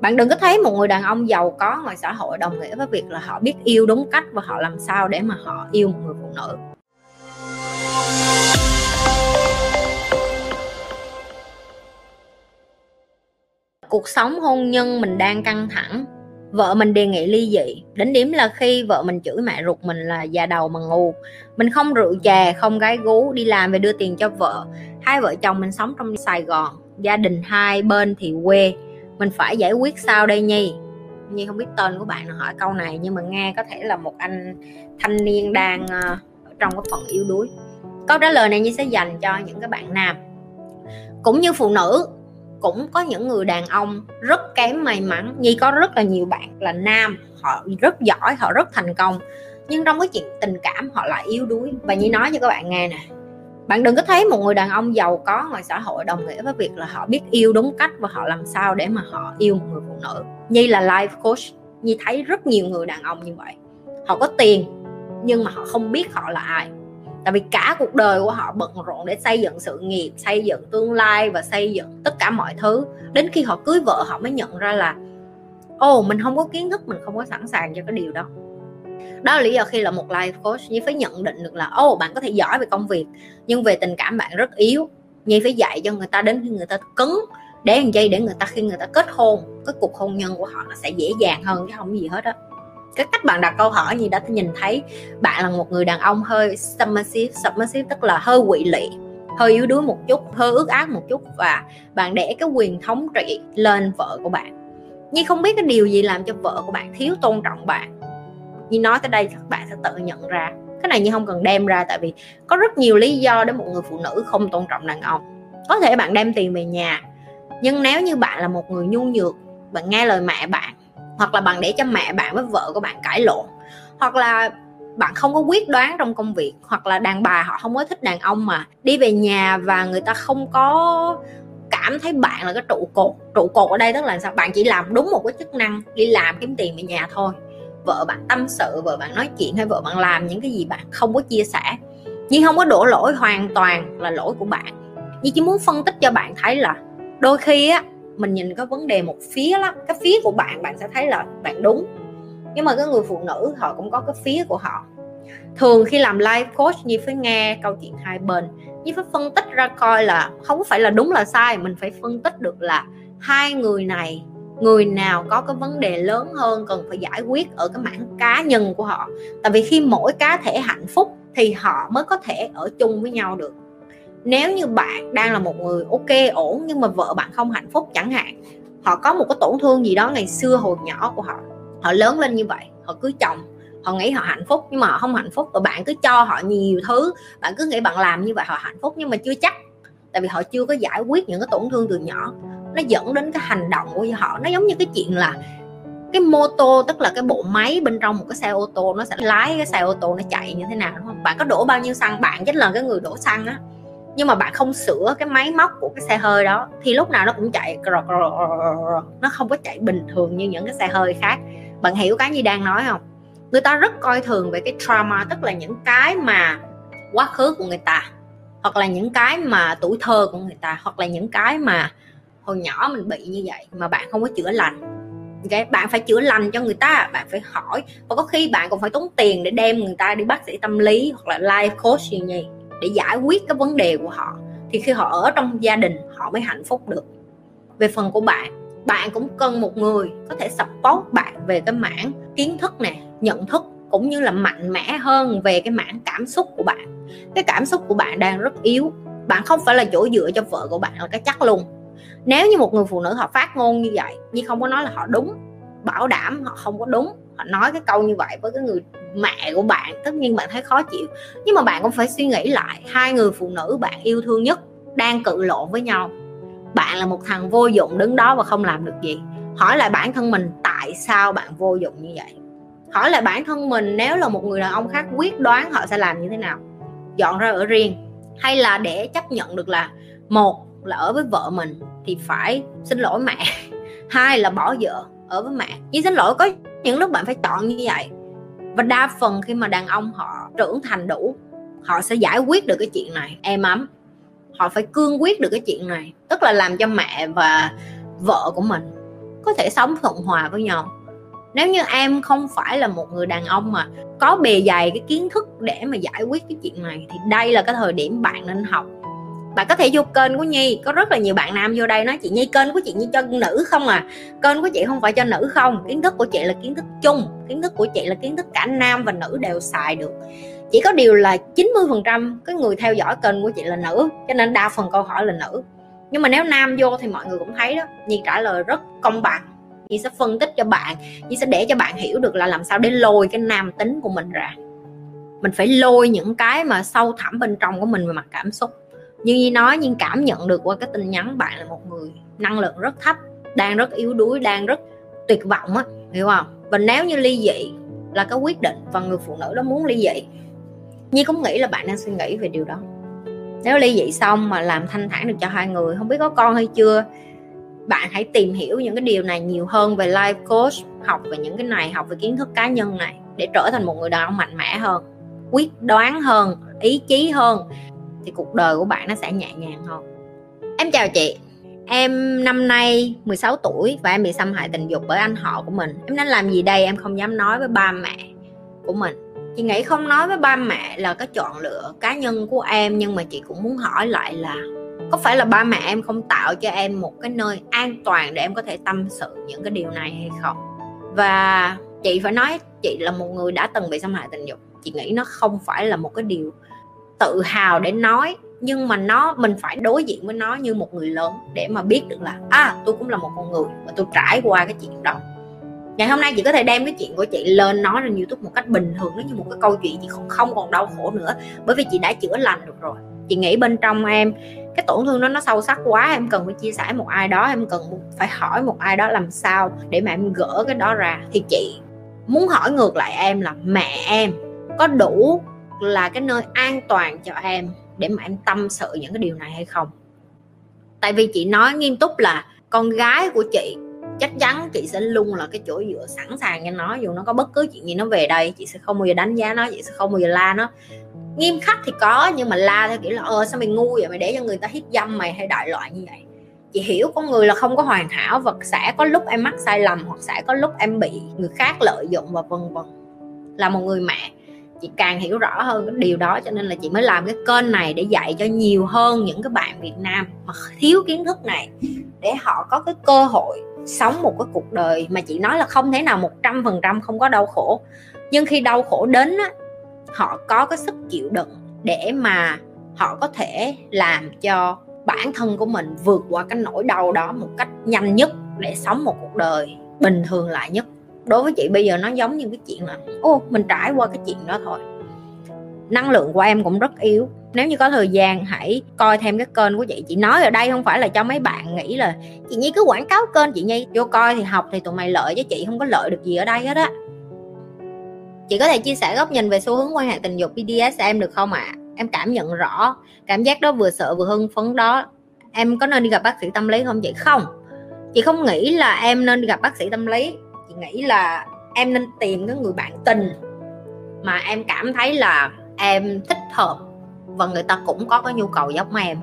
bạn đừng có thấy một người đàn ông giàu có ngoài xã hội đồng nghĩa với việc là họ biết yêu đúng cách và họ làm sao để mà họ yêu một người phụ nữ. Cuộc sống hôn nhân mình đang căng thẳng, vợ mình đề nghị ly dị, đến điểm là khi vợ mình chửi mẹ ruột mình là già đầu mà ngu. Mình không rượu chè, không gái gú, đi làm về đưa tiền cho vợ. Hai vợ chồng mình sống trong sài gòn, gia đình hai bên thì quê mình phải giải quyết sao đây nhi. Nhi không biết tên của bạn hỏi câu này nhưng mà nghe có thể là một anh thanh niên đang uh, trong cái phần yếu đuối. Câu trả lời này nhi sẽ dành cho những cái bạn nam. Cũng như phụ nữ cũng có những người đàn ông rất kém may mắn. Nhi có rất là nhiều bạn là nam họ rất giỏi họ rất thành công. Nhưng trong cái chuyện tình cảm họ lại yếu đuối. Và nhi nói cho các bạn nghe nè bạn đừng có thấy một người đàn ông giàu có ngoài xã hội đồng nghĩa với việc là họ biết yêu đúng cách và họ làm sao để mà họ yêu một người phụ nữ. Nhi là life coach. Nhi thấy rất nhiều người đàn ông như vậy. Họ có tiền nhưng mà họ không biết họ là ai. Tại vì cả cuộc đời của họ bận rộn để xây dựng sự nghiệp xây dựng tương lai và xây dựng tất cả mọi thứ. Đến khi họ cưới vợ họ mới nhận ra là ồ oh, mình không có kiến thức mình không có sẵn sàng cho cái điều đó đó là lý do khi là một life coach Nhi phải nhận định được là ô oh, bạn có thể giỏi về công việc nhưng về tình cảm bạn rất yếu. Nhi phải dạy cho người ta đến khi người ta cứng để làm gì để người ta khi người ta kết hôn cái cuộc hôn nhân của họ nó sẽ dễ dàng hơn chứ không gì hết á. Cái cách bạn đặt câu hỏi như đã nhìn thấy bạn là một người đàn ông hơi submissive submissive tức là hơi quỵ lị hơi yếu đuối một chút hơi ước ác một chút và bạn để cái quyền thống trị lên vợ của bạn. Nhưng không biết cái điều gì làm cho vợ của bạn thiếu tôn trọng bạn như nói tới đây các bạn sẽ tự nhận ra. Cái này như không cần đem ra, tại vì có rất nhiều lý do để một người phụ nữ không tôn trọng đàn ông. Có thể bạn đem tiền về nhà, nhưng nếu như bạn là một người nhu nhược, bạn nghe lời mẹ bạn, hoặc là bạn để cho mẹ bạn với vợ của bạn cãi lộn, hoặc là bạn không có quyết đoán trong công việc, hoặc là đàn bà họ không có thích đàn ông mà đi về nhà và người ta không có cảm thấy bạn là cái trụ cột. Trụ cột ở đây tức là sao? Bạn chỉ làm đúng một cái chức năng, đi làm kiếm tiền về nhà thôi vợ bạn tâm sự, vợ bạn nói chuyện hay vợ bạn làm những cái gì bạn không có chia sẻ. Nhưng không có đổ lỗi hoàn toàn là lỗi của bạn. Nhưng chỉ muốn phân tích cho bạn thấy là đôi khi á, mình nhìn cái vấn đề một phía lắm, cái phía của bạn bạn sẽ thấy là bạn đúng. Nhưng mà cái người phụ nữ, họ cũng có cái phía của họ. Thường khi làm live coach như phải nghe câu chuyện hai bên. Như phải phân tích ra coi là không phải là đúng là sai, mình phải phân tích được là hai người này người nào có cái vấn đề lớn hơn cần phải giải quyết ở cái mảng cá nhân của họ. Tại vì khi mỗi cá thể hạnh phúc thì họ mới có thể ở chung với nhau được. Nếu như bạn đang là một người ok, ổn nhưng mà vợ bạn không hạnh phúc chẳng hạn, họ có một cái tổn thương gì đó ngày xưa hồi nhỏ của họ. Họ lớn lên như vậy, họ cưới chồng, họ nghĩ họ hạnh phúc nhưng mà họ không hạnh phúc và bạn cứ cho họ nhiều thứ, bạn cứ nghĩ bạn làm như vậy họ hạnh phúc nhưng mà chưa chắc. Tại vì họ chưa có giải quyết những cái tổn thương từ nhỏ nó dẫn đến cái hành động của họ. Nó giống như cái chuyện là cái mô tô, tức là cái bộ máy bên trong một cái xe ô tô, nó sẽ lái cái xe ô tô nó chạy như thế nào, đúng không? Bạn có đổ bao nhiêu xăng? Bạn chính là cái người đổ xăng á. Nhưng mà bạn không sửa cái máy móc của cái xe hơi đó, thì lúc nào nó cũng chạy nó không có chạy bình thường như những cái xe hơi khác. Bạn hiểu cái gì đang nói không? Người ta rất coi thường về cái trauma, tức là những cái mà quá khứ của người ta, hoặc là những cái mà tuổi thơ của người ta, hoặc là những cái mà hồi nhỏ mình bị như vậy mà bạn không có chữa lành. Okay? bạn phải chữa lành cho người ta, bạn phải hỏi. Và có khi bạn còn phải tốn tiền để đem người ta đi bác sĩ tâm lý hoặc là life coach gì nhỉ, để giải quyết cái vấn đề của họ. Thì khi họ ở trong gia đình, họ mới hạnh phúc được. Về phần của bạn bạn cũng cần một người có thể support bạn về cái mảng kiến thức nè, nhận thức, cũng như là mạnh mẽ hơn về cái mảng cảm xúc của bạn. Cái cảm xúc của bạn đang rất yếu. Bạn không phải là chỗ dựa cho vợ của bạn là cái chắc luôn nếu như một người phụ nữ họ phát ngôn như vậy, nhưng không có nói là họ đúng, bảo đảm họ không có đúng, họ nói cái câu như vậy với cái người mẹ của bạn, tất nhiên bạn thấy khó chịu. Nhưng mà bạn cũng phải suy nghĩ lại, hai người phụ nữ bạn yêu thương nhất đang cự lộn với nhau. Bạn là một thằng vô dụng đứng đó và không làm được gì. Hỏi lại bản thân mình tại sao bạn vô dụng như vậy. Hỏi lại bản thân mình nếu là một người đàn ông khác quyết đoán họ sẽ làm như thế nào. Dọn ra ở riêng, hay là để chấp nhận được là một là ở với vợ mình thì phải xin lỗi mẹ. Hai là bỏ vợ ở với mẹ. Nhưng xin lỗi, có những lúc bạn phải chọn như vậy. Và đa phần khi mà đàn ông họ trưởng thành đủ, họ sẽ giải quyết được cái chuyện này em ấm. Họ phải cương quyết được cái chuyện này, tức là làm cho mẹ và vợ của mình có thể sống thuận hòa với nhau. Nếu như em không phải là một người đàn ông mà có bề dày cái kiến thức để mà giải quyết cái chuyện này, thì đây là cái thời điểm bạn nên học bạn có thể vô kênh của nhi. Có rất là nhiều bạn nam vô đây nói, chị nhi, kênh của chị nhi cho nữ không à? Kênh của chị không phải cho nữ không. Kiến thức của chị là kiến thức chung. Kiến thức của chị là kiến thức cả nam và nữ đều xài được. Chỉ có điều là 90% cái người theo dõi kênh của chị là nữ, cho nên đa phần câu hỏi là nữ. Nhưng mà nếu nam vô thì mọi người cũng thấy đó, nhi trả lời rất công bằng. Nhi sẽ phân tích cho bạn. Nhi sẽ để cho bạn hiểu được là làm sao để lôi cái nam tính của mình ra. Mình phải lôi những cái mà sâu thẳm bên trong của mình về mặt cảm xúc như Nhi nói nhưng cảm nhận được qua cái tin nhắn, bạn là một người năng lượng rất thấp, đang rất yếu đuối, đang rất tuyệt vọng á, hiểu không? Và nếu như ly dị là cái quyết định và người phụ nữ đó muốn ly dị, Nhi cũng nghĩ là bạn đang suy nghĩ về điều đó. Nếu ly dị xong mà làm thanh thản được cho hai người, không biết có con hay chưa, bạn hãy tìm hiểu những cái điều này nhiều hơn về life coach, học về những cái này, học về kiến thức cá nhân này, để trở thành một người đàn ông mạnh mẽ hơn, quyết đoán hơn, ý chí hơn thì cuộc đời của bạn nó sẽ nhẹ nhàng hơn. Em chào chị. Em năm nay 16 tuổi và em bị xâm hại tình dục bởi anh họ của mình. Em nên làm gì đây? Em không dám nói với ba mẹ của mình. Chị nghĩ không nói với ba mẹ là cái chọn lựa cá nhân của em, nhưng mà chị cũng muốn hỏi lại là có phải là ba mẹ em không tạo cho em một cái nơi an toàn để em có thể tâm sự những cái điều này hay không? Và chị phải nói chị là một người đã từng bị xâm hại tình dục. Chị nghĩ nó không phải là một cái điều tự hào để nói, nhưng mà nó, mình phải đối diện với nó như một người lớn để mà biết được là à tôi cũng là một con người và tôi trải qua cái chuyện đó. Ngày hôm nay chị có thể đem cái chuyện của chị lên nói lên youtube một cách bình thường, nó như một cái câu chuyện chị không không còn đau khổ nữa, bởi vì chị đã chữa lành được rồi. Chị nghĩ bên trong em, cái tổn thương đó nó sâu sắc quá, em cần phải chia sẻ một ai đó, em cần phải hỏi một ai đó làm sao để mà em gỡ cái đó ra. Thì chị muốn hỏi ngược lại em là mẹ em có đủ là cái nơi an toàn cho em để mà em tâm sự những cái điều này hay không? Tại vì chị nói nghiêm túc là con gái của chị, chắc chắn chị sẽ luôn là cái chỗ dựa sẵn sàng cho nó, dù nó có bất cứ chuyện gì nó về đây, chị sẽ không bao giờ đánh giá nó, chị sẽ không bao giờ la nó. Nghiêm khắc thì có, nhưng mà la theo kiểu là ờ sao mày ngu vậy? Mày để cho người ta hiếp dâm mày hay đại loại như vậy. Chị hiểu con người là không có hoàn hảo và sẽ có lúc em mắc sai lầm hoặc sẽ có lúc em bị người khác lợi dụng và vân vân. Là một người mẹ chị càng hiểu rõ hơn cái điều đó cho nên là chị mới làm cái kênh này để dạy cho nhiều hơn những cái bạn Việt Nam mà thiếu kiến thức này để họ có cái cơ hội sống một cái cuộc đời mà chị nói là không thể nào một trăm phần trăm không có đau khổ. Nhưng khi đau khổ đến á, họ có cái sức chịu đựng để mà họ có thể làm cho bản thân của mình vượt qua cái nỗi đau đó một cách nhanh nhất để sống một cuộc đời bình thường lại nhất đối với chị bây giờ nó giống như cái chuyện là, ô, mình trải qua cái chuyện đó thôi. Năng lượng của em cũng rất yếu. Nếu như có thời gian, hãy coi thêm cái kênh của chị. Chị nói ở đây không phải là cho mấy bạn nghĩ là, chị nhi cứ quảng cáo kênh chị nhi. Vô coi thì học thì tụi mày lợi chứ chị, không có lợi được gì ở đây hết á. Chị có thể chia sẻ góc nhìn về xu hướng quan hệ tình dục BDSM được không ạ? À? em cảm nhận rõ, cảm giác đó vừa sợ vừa hưng phấn đó. Em có nên đi gặp bác sĩ tâm lý không chị? Không. Chị không nghĩ là em nên đi gặp bác sĩ tâm lý nghĩ là em nên tìm cái người bạn tình mà em cảm thấy là em thích hợp và người ta cũng có cái nhu cầu giống em.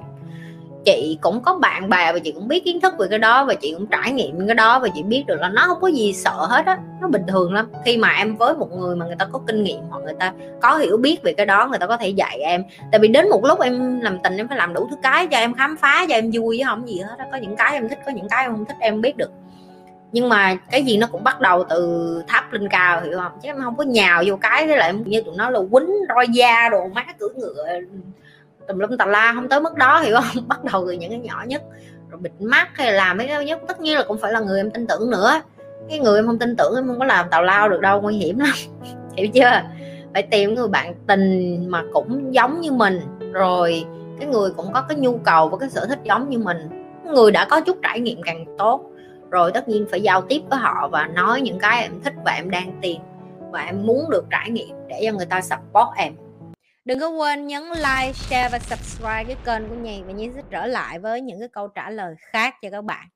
Chị cũng có bạn bè và chị cũng biết kiến thức về cái đó và chị cũng trải nghiệm cái đó và chị biết được là nó không có gì sợ hết á, nó bình thường lắm. Khi mà em với một người mà người ta có kinh nghiệm hoặc người ta có hiểu biết về cái đó, người ta có thể dạy em. Tại vì đến một lúc em làm tình em phải làm đủ thứ cái cho em khám phá, cho em vui chứ không gì hết á. Có những cái em thích, có những cái em không thích, em biết được nhưng mà cái gì nó cũng bắt đầu từ thấp lên cao, hiểu không? Chứ em không có nhào vô cái cái lại như tụi nó là quýnh roi da đồ má cưỡi ngựa, tùm lum tà la, không tới mức đó, hiểu không? Bắt đầu từ những cái nhỏ nhất, rồi bịt mắt hay là làm mấy cái nhất. Tất nhiên là cũng phải là người em tin tưởng nữa. Cái người em không tin tưởng em không có làm tào lao được đâu, nguy hiểm lắm. Hiểu chưa? Phải tìm người bạn tình mà cũng giống như mình. Rồi cái người cũng có cái nhu cầu và cái sở thích giống như mình. Người đã có chút trải nghiệm càng tốt rồi tất nhiên phải giao tiếp với họ và nói những cái em thích và em đang tìm và em muốn được trải nghiệm để cho người ta support em. Đừng có quên nhấn like, share và subscribe cái kênh của nhì và Nhi sẽ trở lại với những cái câu trả lời khác cho các bạn.